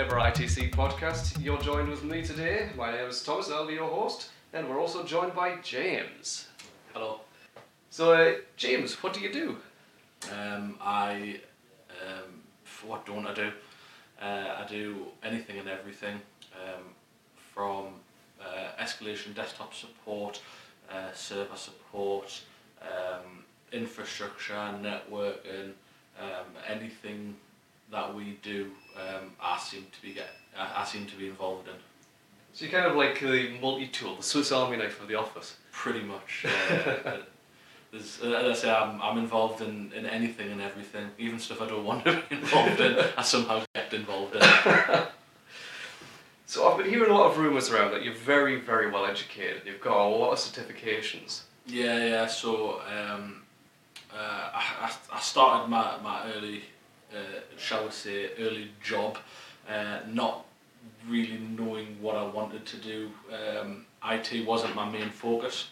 Hello and welcome to the second ever ITC podcast. You're joined with me today. My name is Thomas I'll be your host. And we're also joined by James. Hello. So, uh, James, what do you do? Um, I, um, what don't I do? Uh, I do anything and everything um, from uh, escalation desktop support, uh, server support, um, infrastructure, networking, um, anything that we do, um, I seem to be get, I, I seem to be involved in. So you're kind of like the multi-tool, the Swiss Army knife of the office. Pretty much. Uh, there's, as I say, I'm, I'm involved in, in anything and everything, even stuff I don't want to be involved in. I somehow get involved in. So I've been hearing a lot of rumours around that you're very, very well educated. You've got a lot of certifications. Yeah, yeah. So um, uh, I, I I started my, my early, shall we say, early job, uh, not really knowing what I wanted to do. Um, IT wasn't my main focus.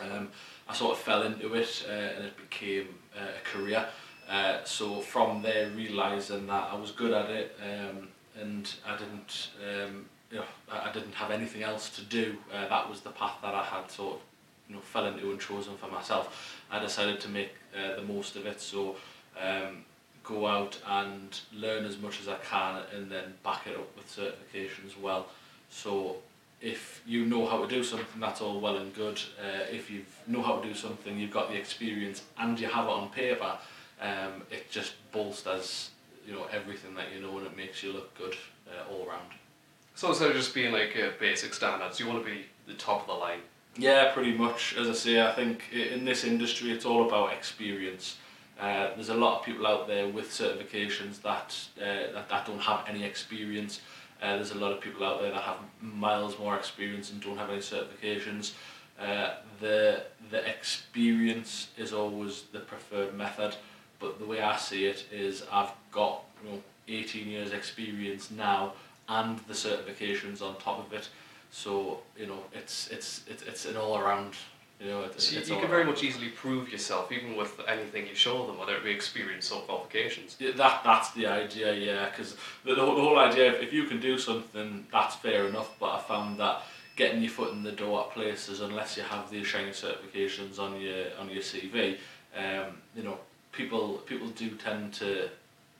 Um, I sort of fell into it uh, and it became uh, a career. Uh, so from there, realizing that I was good at it um, and I didn't, um, you know, I didn't have anything else to do. Uh, that was the path that I had sort of, you know, fell into and chosen for myself. I decided to make uh, the most of it. So um, go out and learn as much as I can and then back it up with certification as well. So if you know how to do something, that's all well and good. Uh, if you know how to do something, you've got the experience and you have it on paper, um, it just bolsters you know everything that you know and it makes you look good uh, all round. So instead of just being like uh, basic standards, you want to be the top of the line. Yeah, pretty much. As I say, I think in this industry, it's all about experience. Uh, there's a lot of people out there with certifications that, uh, that that don't have any experience. Uh, there's a lot of people out there that have miles more experience and don't have any certifications. Uh, the the experience is always the preferred method, but the way I see it is I've got you know 18 years experience now and the certifications on top of it. So you know, it's it's it's, it's an all around. You know, it's, So it's you can very much easily prove yourself, even with anything you show them, whether it be experience or qualifications. Yeah, that that's the idea, yeah. Because the, the whole the idea, if, if you can do something, that's fair enough. But I found that getting your foot in the door at places, unless you have these shiny certifications on your on your CV, um, you know, people people do tend to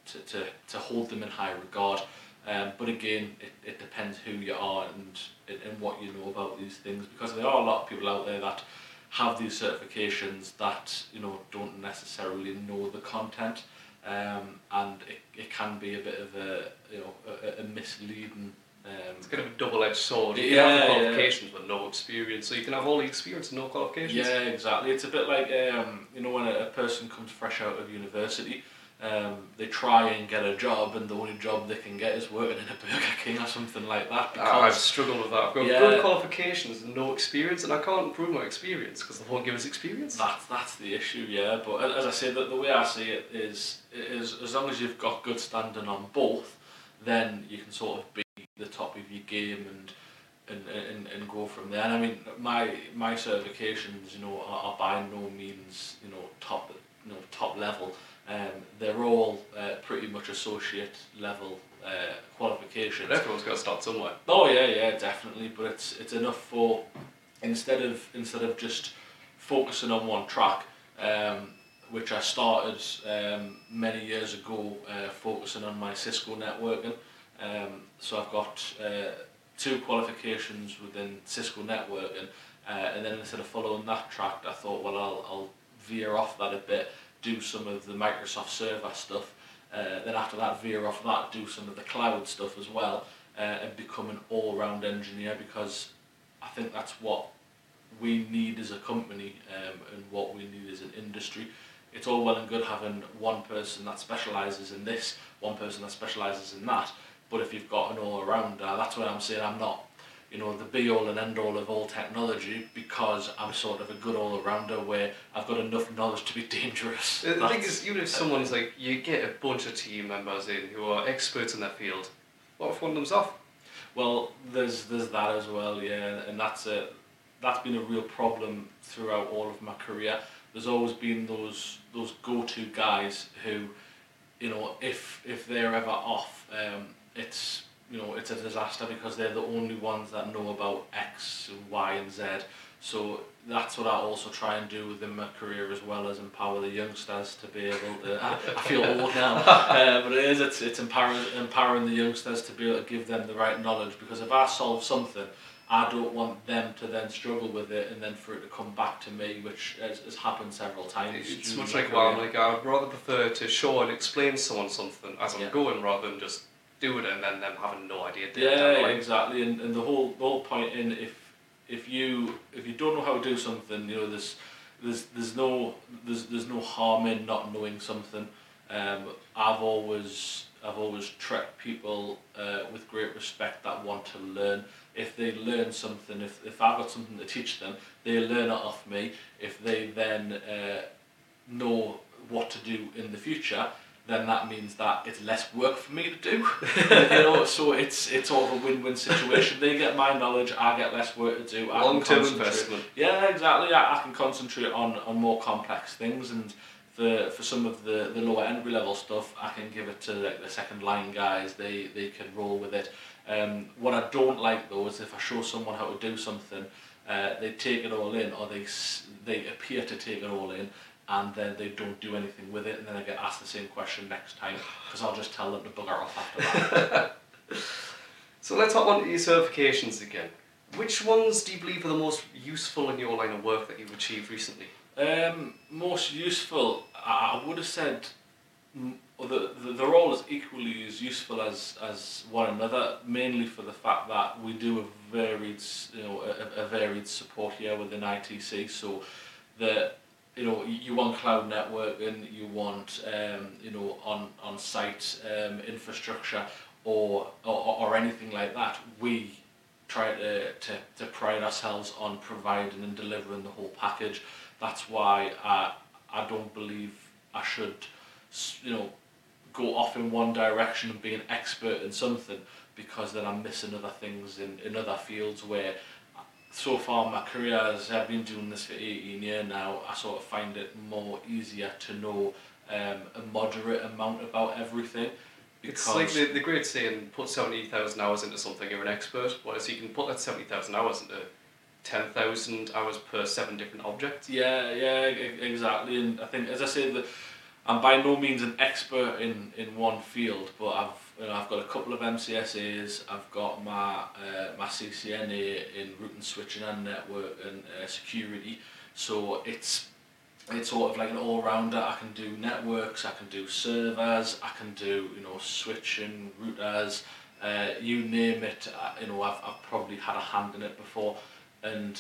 to, to, to hold them in high regard. Um, but again, it, it depends who you are and, and what you know about these things because there are a lot of people out there that have these certifications that you know don't necessarily know the content um, and it, it can be a bit of a you know a, a misleading um, It's kind of a double-edged sword. You Yeah, can have the yeah. qualifications but no experience, so you can have all the experience and no qualifications. Yeah, exactly. It's a bit like um, you know when a, a person comes fresh out of university, um, they try and get a job, and the only job they can get is working in a Burger King or something like that. Ah, I've struggled with that. I've got Yeah. good qualifications and no experience, and I can't prove my experience because they won't give us experience. that's that's the issue, yeah. But as I say, the, the way I see it is is as long as you've got good standing on both, then you can sort of be the top of your game and. And, and, and go from there. And I mean, my my certifications, you know, are, are by no means, you know, top, you know, top level. Um, they're all uh, pretty much associate level uh, qualifications. But everyone's got to start somewhere. Oh yeah, yeah, definitely. But it's it's enough for instead of instead of just focusing on one track, um, which I started um, many years ago, uh, focusing on my Cisco networking. Um, so I've got uh, two qualifications within Cisco networking, uh, and then instead of following that track, I thought, well, I'll, I'll veer off that a bit, do some of the Microsoft Server stuff, uh, then after that, veer off that, do some of the cloud stuff as well, uh, and become an all-round engineer because I think that's what we need as a company um, and what we need as an industry. It's all well and good having one person that specialises in this, one person that specialises in that, but if you've got an all-rounder, that's why I'm saying I'm not, you know, the be-all and end-all of all technology because I'm sort of a good all-rounder where I've got enough knowledge to be dangerous. The, the thing is, even if someone's like, you get a bunch of team members in who are experts in their field, what if one of them's off? Well, there's there's that as well, yeah, and that's a that's been a real problem throughout all of my career. There's always been those those go-to guys who you know, if if they're ever off, um, it's you know it's a disaster because they're the only ones that know about X, Y, and Z. So that's what I also try and do within my career as well as empower the youngsters to be able to. I, I feel old now, uh, but it is. It's it's empowering empowering the youngsters to be able to give them the right knowledge because if I solve something. I don't want them to then struggle with it and then for it to come back to me, which has, has happened several times. It's much like well, like I'd rather prefer to show and explain someone something as I'm Yeah. going rather than just do it and then them having no idea. Yeah, line. exactly. And, and the whole the whole point in if if you if you don't know how to do something, you know, there's there's there's no there's there's no harm in not knowing something. Um, I've always I've always treated people uh, with great respect that want to learn. If they learn something, if, if I've got something to teach them, they learn it off me. If they then uh, know what to do in the future, then that means that it's less work for me to do. you know, so it's it's sort of a win-win situation. they get my knowledge, I get less work to do. Long-term investment. Yeah, exactly. I, I can concentrate on, on more complex things, and for for some of the, the lower entry level stuff, I can give it to like the second line guys. They they can roll with it. Um, what I don't like though is if I show someone how to do something, uh, they take it all in, or they they appear to take it all in, and then they don't do anything with it, and then I get asked the same question next time because I'll just tell them to bugger off after that. So let's hop on to your certifications again. Which ones do you believe are the most useful in your line of work that you've achieved recently? Um, most useful, I would have said, the, the, they're all as equally as useful as, as one another, mainly for the fact that we do a varied, you know, a, a varied support here within ITC. So, the you know, you want cloud networking, you want um, you know on on site um, infrastructure, or, or or anything like that. We try to, to, to pride ourselves on providing and delivering the whole package. That's why I, I don't believe I should, you know, go off in one direction and be an expert in something because then I'm missing other things in, in other fields where so far my career as I've been doing this for 18 years now, I sort of find it more easier to know um, a moderate amount about everything. It's like the, the great saying, put 70,000 hours into something, you're an expert. Whereas you can put that 70,000 hours into 10,000 hours per seven different objects. Yeah, yeah, exactly. And I think, as I say, that I'm by no means an expert in, in one field, but I've you know, I've got a couple of MCSAs. I've got my uh, my CCNA in routing, switching, and network and uh, security. So it's it's sort of like an all rounder. I can do networks, I can do servers, I can do you know switching, routers, uh, you name it. uh, You know, I've I've probably had a hand in it before, and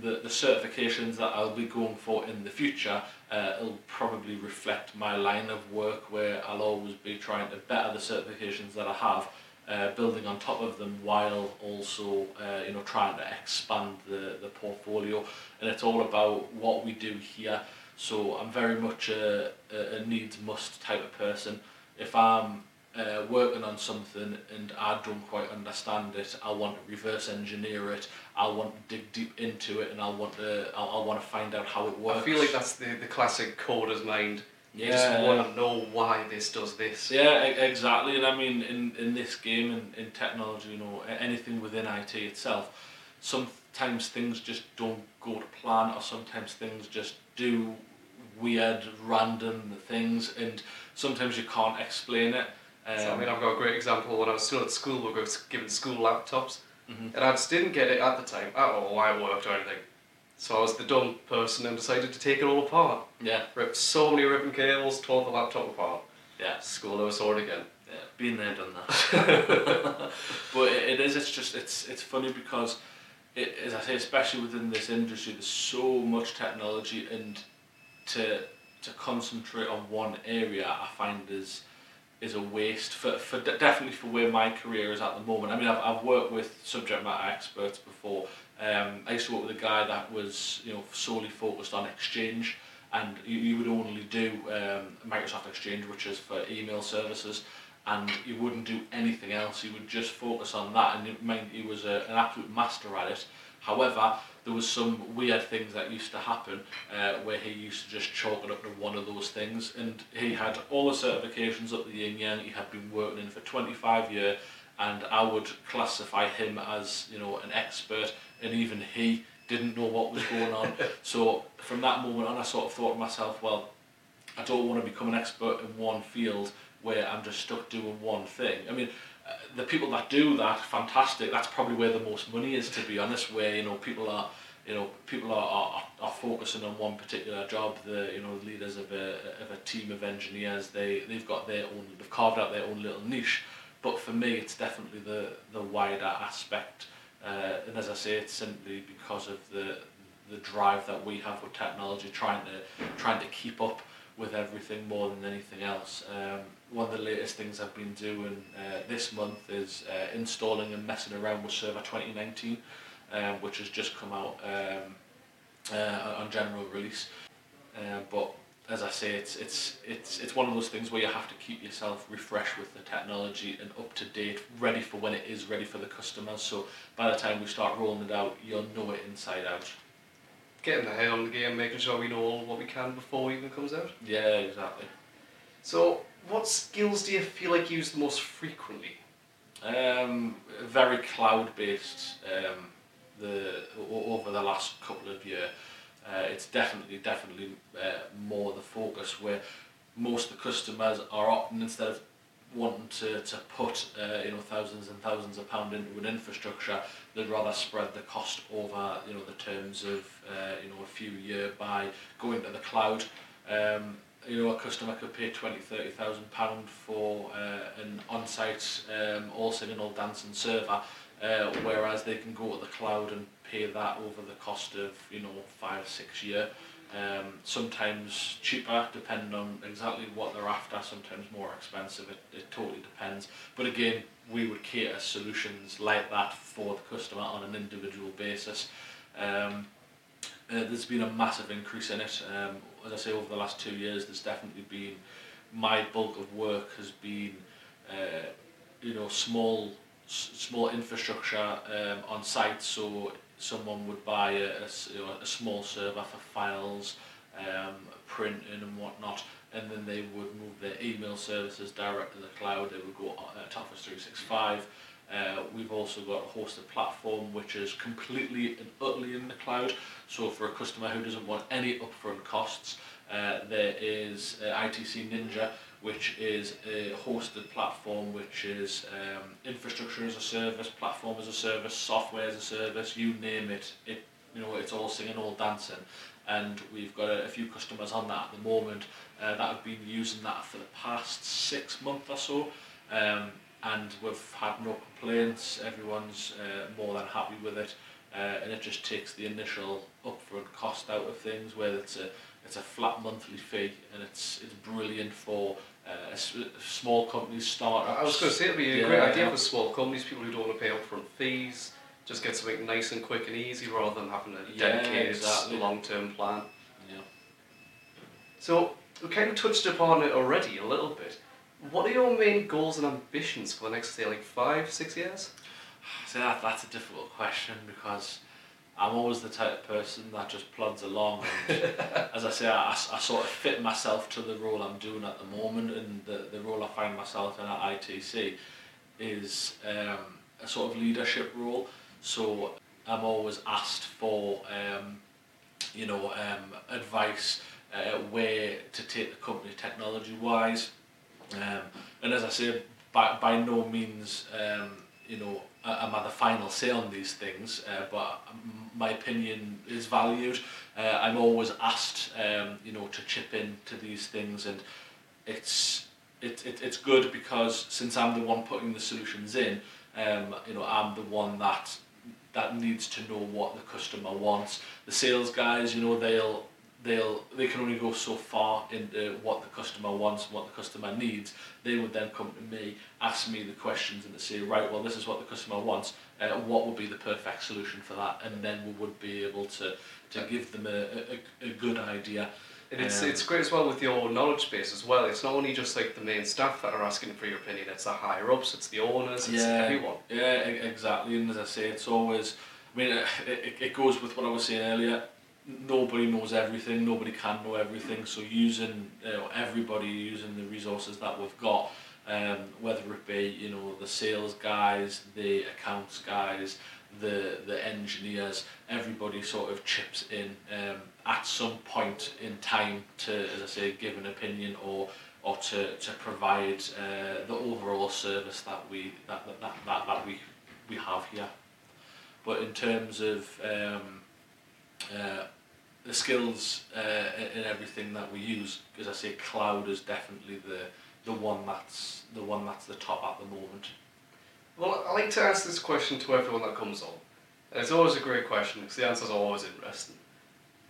the, the certifications that I'll be going for in the future uh, will probably reflect my line of work where I'll always be trying to better the certifications that I have, uh, building on top of them while also uh, you know trying to expand the, the portfolio. And it's all about what we do here. So I'm very much a, a needs must type of person. If I'm uh, working on something and I don't quite understand it, I want to reverse engineer it. I want to dig deep into it, and I want to. I, I want to find out how it works. I feel like that's the, the classic coder's mind. yeah. You just want to know why this does this. Yeah, exactly. And I mean, in, in this game, in, in technology, you know, anything within IT itself, sometimes things just don't go to plan, or sometimes things just do weird, random things, and sometimes you can't explain it. Um, So, I mean, I've got a great example. When I was still at school, we were given school laptops, Mhm. and I just didn't get it at the time. I don't know why it worked or anything. So I was the dumb person and decided to take it all apart. yeah, Ripped so many ribbon cables, tore the laptop apart. yeah. School never saw it again. Yeah, been there, done that. but it, it is. It's just. It's it's funny because, it, as I say, especially within this industry, there's so much technology, and to to concentrate on one area, I find is is a waste for, for definitely for where my career is at the moment. I mean, I've, I've worked with subject matter experts before. Um, I used to work with a guy that was you know solely focused on Exchange, and you, you would only do um, Microsoft Exchange, which is for email services, and you wouldn't do anything else. You would just focus on that, and it he was a, an absolute master at it. However, there was some weird things that used to happen uh, where he used to just chalk it up to one of those things. And he had all the certifications up the yin yang. He had been working in for 25 years, and I would classify him as you know an expert. And even he didn't know what was going on. so from that moment on, I sort of thought to myself, well, I don't want to become an expert in one field where I'm just stuck doing one thing. I mean, uh, the people that do that, fantastic. That's probably where the most money is, to be honest. Where you know people are, you know, people are, are, are focusing on one particular job. The you know leaders of a of a team of engineers, they they've got their own, they've carved out their own little niche. But for me, it's definitely the the wider aspect. Uh, and as I say, it's simply because of the the drive that we have with technology, trying to trying to keep up with everything more than anything else. Um, one of the latest things I've been doing uh, this month is uh, installing and messing around with Server 2019, um, which has just come out um, uh, on general release. Uh, but as I say, it's it's it's it's one of those things where you have to keep yourself refreshed with the technology and up to date, ready for when it is ready for the customers. So by the time we start rolling it out, you'll know it inside out. Getting ahead on the game, making sure we know all what we can before it even comes out. Yeah, exactly. So, what skills do you feel like you use the most frequently? Um, very cloud based. Um, the over the last couple of years, uh, it's definitely definitely uh, more the focus where most of the customers are opting instead of wanting to, to put uh, you know thousands and thousands of pound into an infrastructure, they'd rather spread the cost over you know the terms of uh, you know a few year by going to the cloud. Um, you know, a customer could pay 20, 30,000 pound for uh, an on-site um, all singing, all server, uh, whereas they can go to the cloud and pay that over the cost of, you know, five, six year. Um, sometimes cheaper, depending on exactly what they're after, sometimes more expensive, it, it totally depends. But again, we would cater solutions like that for the customer on an individual basis. Um, uh, there's been a massive increase in it. Um, as I say, over the last two years, there's definitely been my bulk of work has been, uh, you know, small small infrastructure um, on site. So someone would buy a, a, you know, a small server for files, um, printing and whatnot, and then they would move their email services direct to the cloud. They would go uh, to Office 365. Uh, we've also got a hosted platform which is completely and utterly in the cloud. So for a customer who doesn't want any upfront costs, uh, there is uh, ITC Ninja, which is a hosted platform, which is um, infrastructure as a service, platform as a service, software as a service, you name it. It you know it's all singing, all dancing, and we've got a, a few customers on that at the moment uh, that have been using that for the past six months or so. Um, and we've had no complaints. Everyone's uh, more than happy with it, uh, and it just takes the initial upfront cost out of things. Where it's a it's a flat monthly fee, and it's it's brilliant for uh, small companies, startups. I was going to say it'd be a Yeah, great idea yeah. for small companies, people who don't want to pay upfront fees, just get something nice and quick and easy rather than having a Yeah, dedicated exactly. long-term plan. Yeah. So we kind of touched upon it already a little bit. What are your main goals and ambitions for the next, say, like five, six years? So that, that's a difficult question because I'm always the type of person that just plods along. And as I say, I, I sort of fit myself to the role I'm doing at the moment, and the, the role I find myself in at ITC is um, a sort of leadership role. So I'm always asked for, um, you know, um, advice uh, where to take the company technology-wise. Um, and as I say, by, by no means, um, you know, am I the final say on these things, uh, but my opinion is valued. Uh, I'm always asked, um, you know, to chip in to these things, and it's it, it, it's good because since I'm the one putting the solutions in, um, you know, I'm the one that that needs to know what the customer wants. The sales guys, you know, they'll they'll they can only go so far into what the customer wants and what the customer needs. They would then come to me, ask me the questions, and say, right, well, this is what the customer wants. Uh, what would be the perfect solution for that? And then we would be able to to give them a, a, a good idea. And it's, Um, it's great as well with your knowledge base as well. It's not only just like the main staff that are asking for your opinion, it's the higher ups, it's the owners, it's everyone. Yeah, exactly. And as I say, it's always I mean, it, it goes with what I was saying earlier. Nobody knows everything. Nobody can know everything. So using you know, everybody using the resources that we've got, um, whether it be you know the sales guys, the accounts guys, the the engineers, everybody sort of chips in um, at some point in time to, as I say, give an opinion or or to, to provide uh, the overall service that we that, that, that, that, we we have here. But in terms of um, uh, the skills uh, and everything that we use, as I say, cloud is definitely the the one that's the one that's the top at the moment. Well, I like to ask this question to everyone that comes on. And it's always a great question because the answers are always interesting.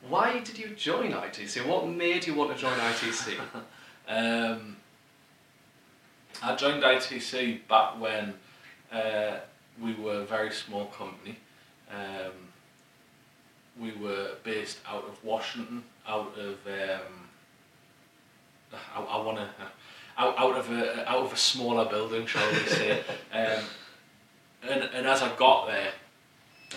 Why did you join ITC? What made you want to join ITC? um, I joined ITC back when uh, we were a very small company. Um, we were based out of Washington, out of um, I, I want to out, out of a out of a smaller building, shall we say? um, and and as I got there,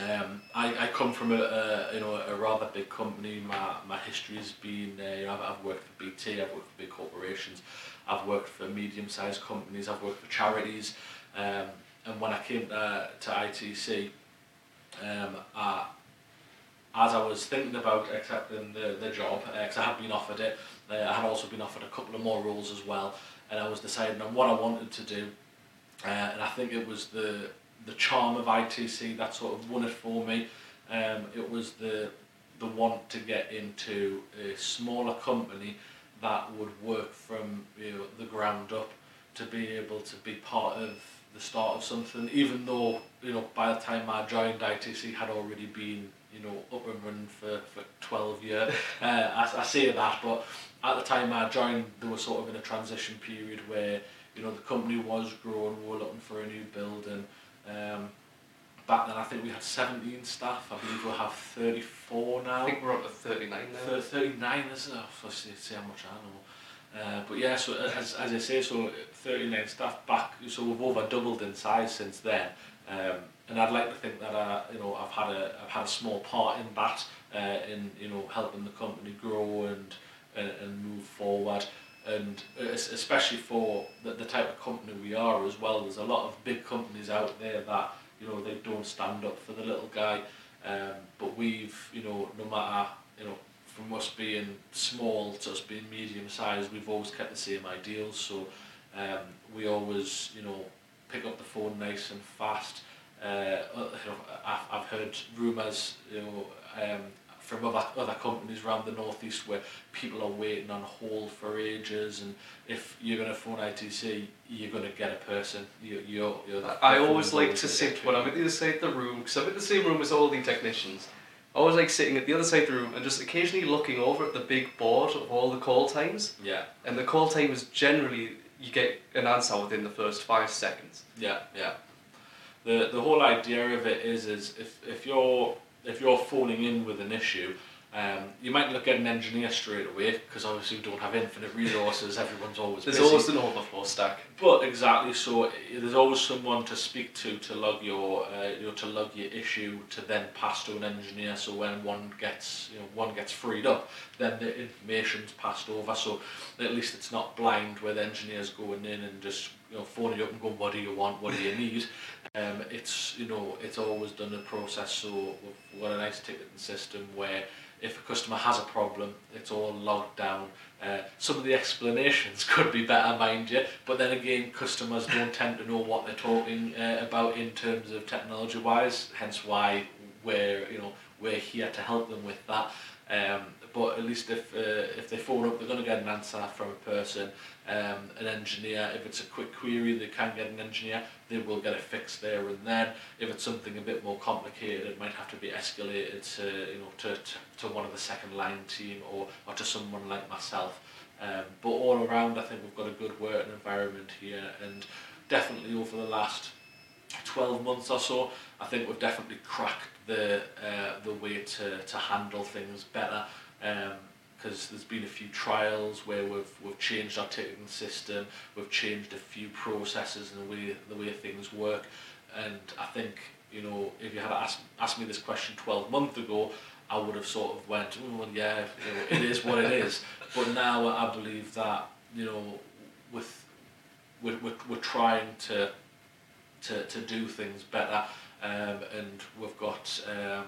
um, I, I come from a, a you know a rather big company. My my history has been uh, you know I've, I've worked for BT, I've worked for big corporations, I've worked for medium sized companies, I've worked for charities, um, and when I came to, to ITC, um, I, as I was thinking about accepting the, the job, because uh, I had been offered it, uh, I had also been offered a couple of more roles as well, and I was deciding on what I wanted to do, uh, and I think it was the the charm of ITC that sort of won it for me. Um, it was the the want to get into a smaller company that would work from you know the ground up to be able to be part of the start of something even though you know by the time I joined ITC had already been you know up and running for, for 12 years uh, I, I say that but at the time I joined they were sort of in a transition period where you know the company was growing we were looking for a new building um, back then I think we had 17 staff. I believe we'll have 34 now. I think we're up to 39 now. 39 is it? let's see, see how much I know. Uh, but yeah, so as, as I say, so 39 staff back, so we've over doubled in size since then. Um, and I'd like to think that I, you know, I've had a, I've had a small part in that, uh, in you know, helping the company grow and and, and move forward. And especially for the, the type of company we are as well, there's a lot of big companies out there that you know they don't stand up for the little guy. Um, but we've, you know, no matter you know from us being small to us being medium sized, we've always kept the same ideals. So um, we always, you know, pick up the phone nice and fast. Uh, you know, I've, I've heard rumours, you know, um, from other, other companies around the northeast where people are waiting on hold for ages and if you're going to phone ITC you're going to get a person you, you're, you're I always like to sit when I'm at the other side of the room because I'm in the same room as all the technicians I always like sitting at the other side of the room and just occasionally looking over at the big board of all the call times. Yeah. And the call time is generally you get an answer within the first five seconds. Yeah, yeah. The the whole idea of it is is if, if you're if you're phoning in with an issue Um, you might look at an engineer straight away because obviously we don't have infinite resources. Everyone's always there's busy. always an overflow stack. But exactly so, there's always someone to speak to to log your uh, you know to log your issue to then pass to an engineer. So when one gets you know one gets freed up, then the information's passed over. So at least it's not blind where the engineer's going in and just you know phoning you up and going, what do you want, what do you need? Um, it's you know it's always done a process. So we've got a nice ticketing system where if a customer has a problem, it's all logged down. Uh, some of the explanations could be better, mind you, but then again, customers don't tend to know what they're talking uh, about in terms of technology-wise, hence why we're, you know, we're here to help them with that. Um, but at least if, uh, if they phone up, they're going to get an answer from a person, um, an engineer. If it's a quick query, they can get an engineer. They will get it fixed there and then. If it's something a bit more complicated, it might have to be escalated to, you know, to, to, to one of the second line team or, or to someone like myself. Um, but all around, I think we've got a good working environment here and definitely over the last 12 months or so, I think we've definitely cracked the uh, the way to, to handle things better because um, there's been a few trials where we've we've changed our ticketing system, we've changed a few processes and the way the way things work, and I think you know, if you had asked, asked me this question 12 months ago, I would have sort of went, oh, yeah, you know, it is what it is. But now I believe that, you know, with, we're, we're, we're trying to, to, to do things better. Um, and we've got um,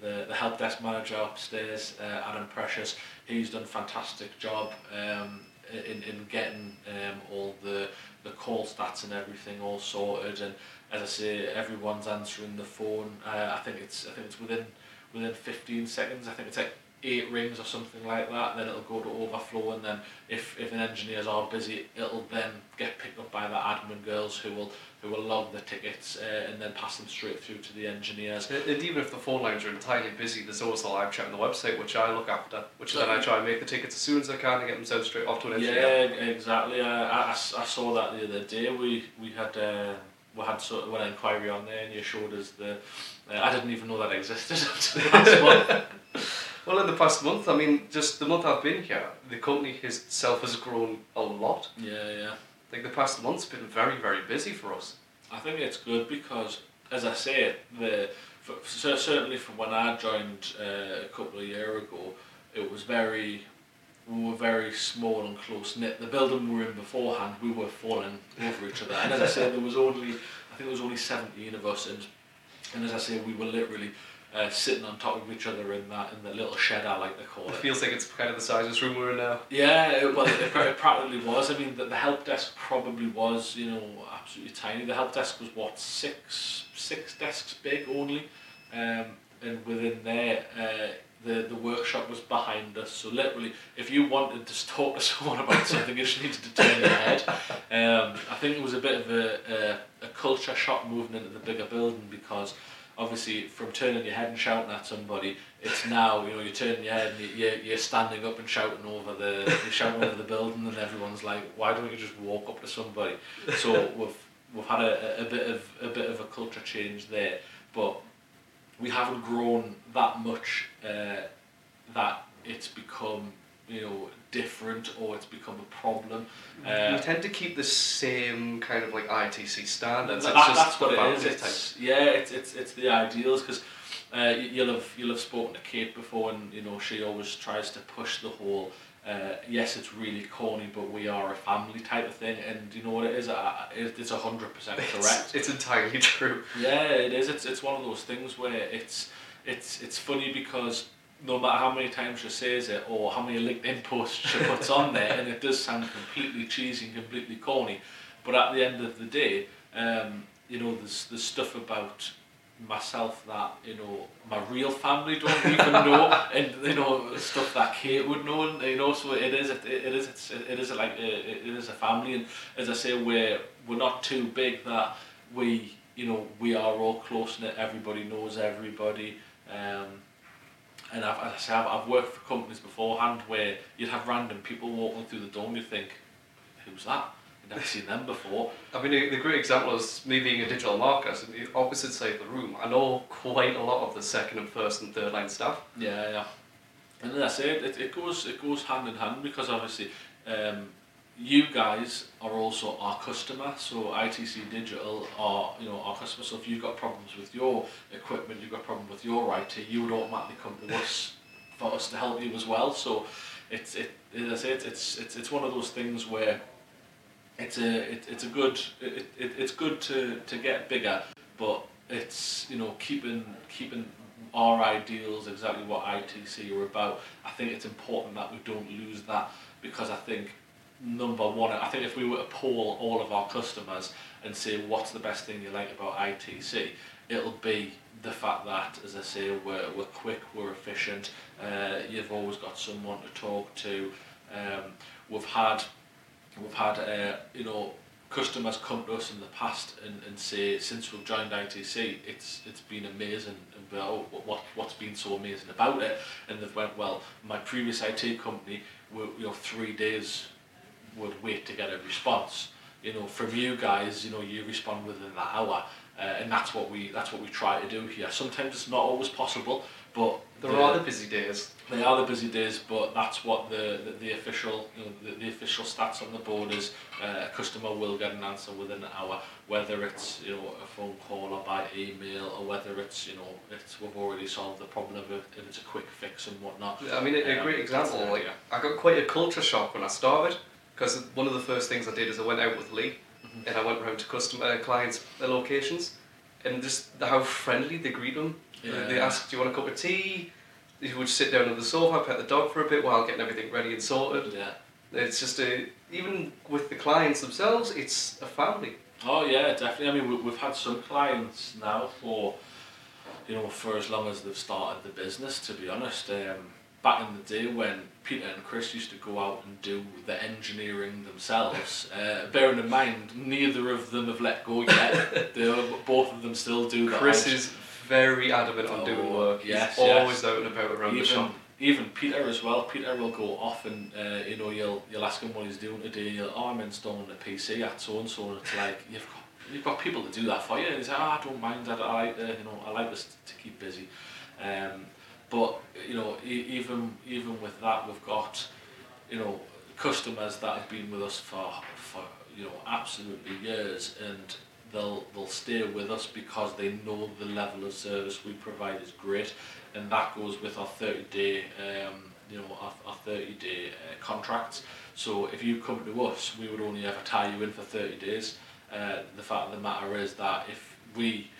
the, the help desk manager upstairs, uh, Adam Precious. He's done a fantastic job um, in, in getting um, all the, the call stats and everything all sorted. And as I say, everyone's answering the phone. Uh, I think it's I think it's within within 15 seconds. I think it's like eight rings or something like that. Then it'll go to overflow, and then if if an engineers are busy, it'll then get picked up by the admin girls who will who will log the tickets uh, and then pass them straight through to the engineers. And and even if the phone lines are entirely busy, there's always a live chat on the website which I look after, which then I try and make the tickets as soon as I can and get them sent straight off to an engineer. Yeah, exactly. I saw that the other day. We we had uh, we had sort of an inquiry on there, and you showed us the. Uh, I didn't even know that existed until last month. Well, in the past month, I mean, just the month I've been here, the company itself has grown a lot. Yeah, yeah. Like the past month's been very, very busy for us. I think it's good because, as I say, the for, cer- certainly from when I joined uh, a couple of years ago, it was very we were very small and close knit. The building we were in beforehand, we were falling over each other. And as I said, there was only I think there was only seventeen of us, and and as I say, we were literally uh, sitting on top of each other in that in the little shed I like to call It it. feels like it's kind of the size of this room we're in now. Yeah, it, well, it, it practically was. I mean, the, the help desk probably was, you know, absolutely tiny. The help desk was what six six desks big only, um, and within there, uh, the the workshop was behind us. So literally, if you wanted to talk to someone about something, you just needed to turn your head. Um, I think it was a bit of a, a, a culture shock moving into the bigger building because obviously from turning your head and shouting at somebody, it's now you know you're turning your head and you- you're, you're standing up and shouting over the you're shouting over the building and everyone's like, why don't you just walk up to somebody? So we've we've had a, a bit of a bit of a culture change there, but we haven't grown that much uh, that it's become you know different or it's become a problem. we Uh, tend to keep the same kind of like ITC standards. that, it's just that's what it is. It's, yeah, it's, it's, it's the ideals because uh, you- you'll have you'll have spoken to Kate before, and you know she always tries to push the whole. Uh, yes, it's really corny, but we are a family type of thing, and you know what it is. It's a hundred percent correct. It's, it's entirely true. Yeah, it is. It's it's one of those things where it's it's it's funny because no matter how many times she says it or how many LinkedIn posts she puts on there, and it does sound completely cheesy and completely corny, but at the end of the day, um, you know, there's there's stuff about myself that you know my real family don't even know, and you know stuff that Kate would know, and you know, so it is it, it is it's, it is like a, it is a family, and as I say, we're we're not too big that we you know we are all close knit. Everybody knows everybody. Um, and I've, as I say, I've, I've worked for companies beforehand where you'd have random people walking through the door and you think, who's that? You've never seen them before. I mean, the great example is me being a digital marketer. So the opposite side of the room, I know quite a lot of the second and first and third line staff. Yeah, yeah. And as I say, it, it goes it goes hand in hand because obviously um, you guys are also our customer. So ITC Digital are you know our customer. So if you've got problems with your equipment, you've got problems with your IT, you would automatically come to us for us to help you as well. So it's it as I say, it's it's it's, it's one of those things where it's a it, it's a good it, it, it's good to, to get bigger, but it's you know keeping keeping our ideals exactly what ITC are about. I think it's important that we don't lose that because I think number one, I think if we were to poll all of our customers and say what's the best thing you like about ITC, it'll be the fact that, as I say, we're, we're quick, we're efficient, uh, you've always got someone to talk to. Um, we've had, we've had, uh, you know, customers come to us in the past and, and say since we've joined ITC, it's it's been amazing. And oh, what what's been so amazing about it? And they've went well. My previous IT company, were, you know, three days would wait to get a response. You know, from you guys, you know, you respond within that hour, uh, and that's what we that's what we try to do here. Sometimes it's not always possible, but There the- are the busy days. they are the busy days, but that's what the, the, the official you know, the, the official stats on the board is. Uh, a customer will get an answer within an hour, whether it's you know a phone call or by email, or whether it's you know it's we've already solved the problem if, if it's a quick fix and whatnot. I mean, a, a Um, great example. Like. I got quite a culture shock when I started because one of the first things I did is I went out with Lee Mhm. and I went around to customer uh, clients' locations and just how friendly they greet them. They- They Yeah. ask, "Do you want a cup of tea?" You would sit down on the sofa, pet the dog for a bit while getting everything ready and sorted. Yeah. It's just a even with the clients themselves, it's a family. Oh yeah, definitely. I mean, we, we've had some clients now for, you know, for as long as they've started the business. To be honest, um, back in the day when Peter and Chris used to go out and do the engineering themselves, uh, bearing in mind neither of them have let go yet. they both of them still do that. Chris is very adamant on doing Oh, work. yes, He's yes. always out and about around the shop. even Peter as well. Peter will go off and uh, you know you'll you'll ask him what he's doing today. You'll oh I'm installing a PC at so and so, and it's like you've got you've got people to do that for you. And he's like, oh, I don't mind that. I like uh, you know I like this to keep busy. Um, but you know e- even even with that we've got you know customers that have been with us for for you know absolutely years and they'll they'll stay with us because they know the level of service we provide is great. And that goes with our 30 day um, you know our, our 30 day uh, contracts. So if you come to us we would only ever tie you in for 30 days. Uh, the fact of the matter is that if we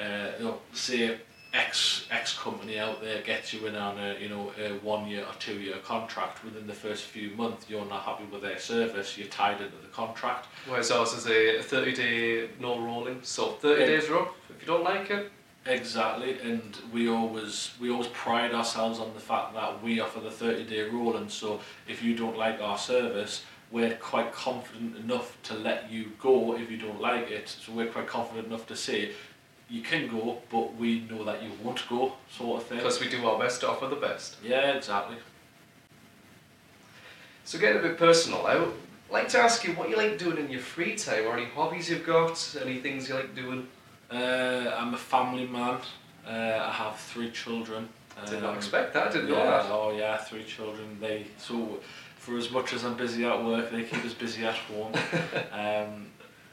uh, you know say X X company out there gets you in on a you know a one year or two year contract within the first few months you're not happy with their service you're tied into the contract Whereas ours is a 30 day no rolling, so 30 days are up. If you don't like it, Exactly, and we always we always pride ourselves on the fact that we offer the thirty day rolling so if you don't like our service, we're quite confident enough to let you go if you don't like it. So we're quite confident enough to say you can go, but we know that you won't go, sort of thing. because we do our best to offer the best. Yeah, exactly. So getting a bit personal I'd like to ask you what you like doing in your free time, or any hobbies you've got, any things you like doing. Uh, I'm a family man. Uh, I have three children. Did not Um, expect that, I didn't yeah, know that. Oh yeah, three children. They so for as much as I'm busy at work, they keep us busy at home. um,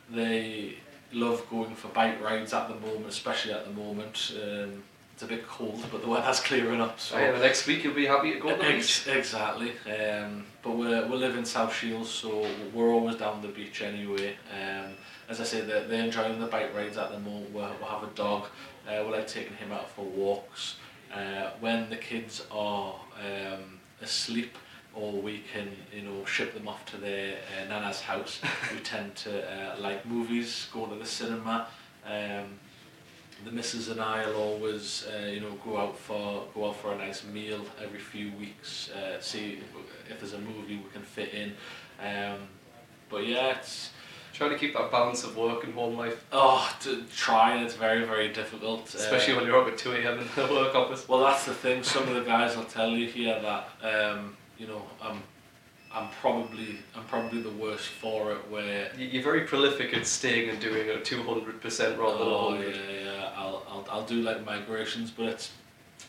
they love going for bike rides at the moment, especially at the moment. Um, it's a bit cold, but the weather's clearing up. So Oh, yeah, the next week you'll be happy to go to the beach. Exactly. Um, but we we live in South Shields, so we're always down the beach anyway. Um, as I say, they're, they're enjoying the bike rides at the moment. We we have a dog. Uh, we like taking him out for walks. Uh, when the kids are um, asleep, or we can, you know, ship them off to their uh, nana's house. we tend to uh, like movies, go to the cinema. Um, the missus and I will always, uh, you know, go out for go out for a nice meal every few weeks. Uh, see if, if there's a movie we can fit in. Um, but yeah, it's Trying to keep that balance of work and home life, oh, to try it's very very difficult. especially Uh, when you're up at 2 a.m. in the work office. well, that's the thing. Some of the guys will tell you here that um, you know I'm I'm probably I'm probably the worst for it where You- You're very prolific at staying and doing a 200% rather than Oh 100. yeah, yeah. I'll, I'll, I'll do like migrations, but it's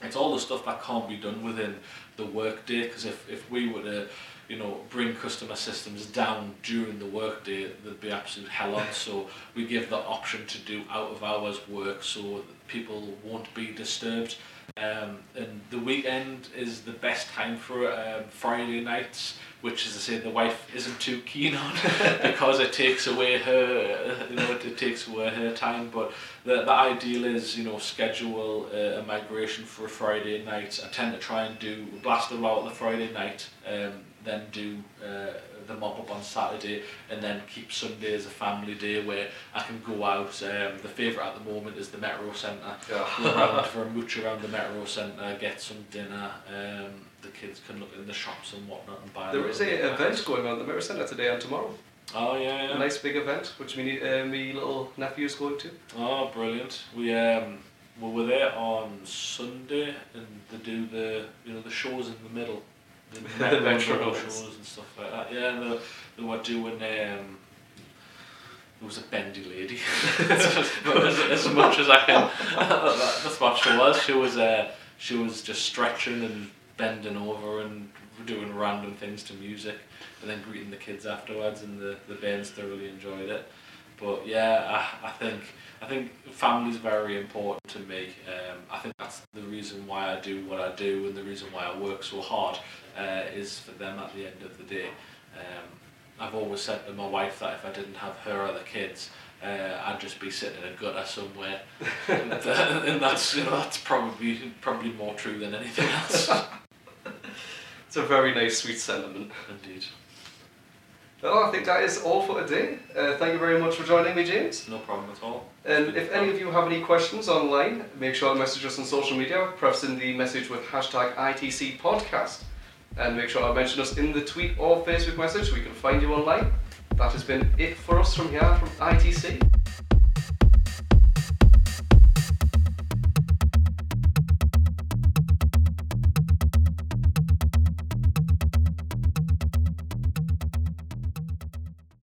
it's all the stuff that can't be done within the workday. Because if, if we were to, you know, bring customer systems down during the workday, there'd be absolute hell on. So we give the option to do out of hours work, so people won't be disturbed. Um, and the weekend is the best time for. Um, Friday nights, which as I say, the wife isn't too keen on because it takes away her, you know, it, takes away her time. But the, the ideal is, you know, schedule a migration for Friday night. I tend to try and do blast them out on the Friday night, um, then do uh, the mop up on Saturday, and then keep Sunday as a family day where I can go out. Um, the favourite at the moment is the Metro Centre go Yeah. around for a mooch around the Metro Centre, get some dinner. Um, the kids can look in the shops and whatnot and buy. There is little is a event going on at the Metro Centre today and tomorrow. Oh yeah, yeah. A nice big event, which me, uh, me little nephew's going to. Oh, brilliant. We um, we were there on Sunday and they do the you know the shows in the middle, the The Metro Metro Metro ones. shows and stuff like that. Yeah, and they, they were doing um. There was a bendy lady. as, as much as I can, that's what she was. She was uh, she was just stretching and bending over and doing random things to music, and then greeting the kids afterwards, and the the Bairns thoroughly enjoyed it. But yeah, I, I think I think family is very important to me. Um, I think that's the reason why I do what I do, and the reason why I work so hard uh, is for them at the end of the day. Um, I've always said to my wife that if I didn't have her or the kids, uh, I'd just be sitting in a gutter somewhere, and, uh, and that's you know that's probably probably more true than anything else. It's a very nice, sweet sentiment. Indeed, Well, I think that is all for today. Uh, thank you very much for joining me, James. no problem at all. And if any of you have any questions online, make sure to message us on social media, prefacing the message with hashtag ITC podcast. And make sure to mention us in the tweet or Facebook message so we can find you online. That has been it for us from here from ITC.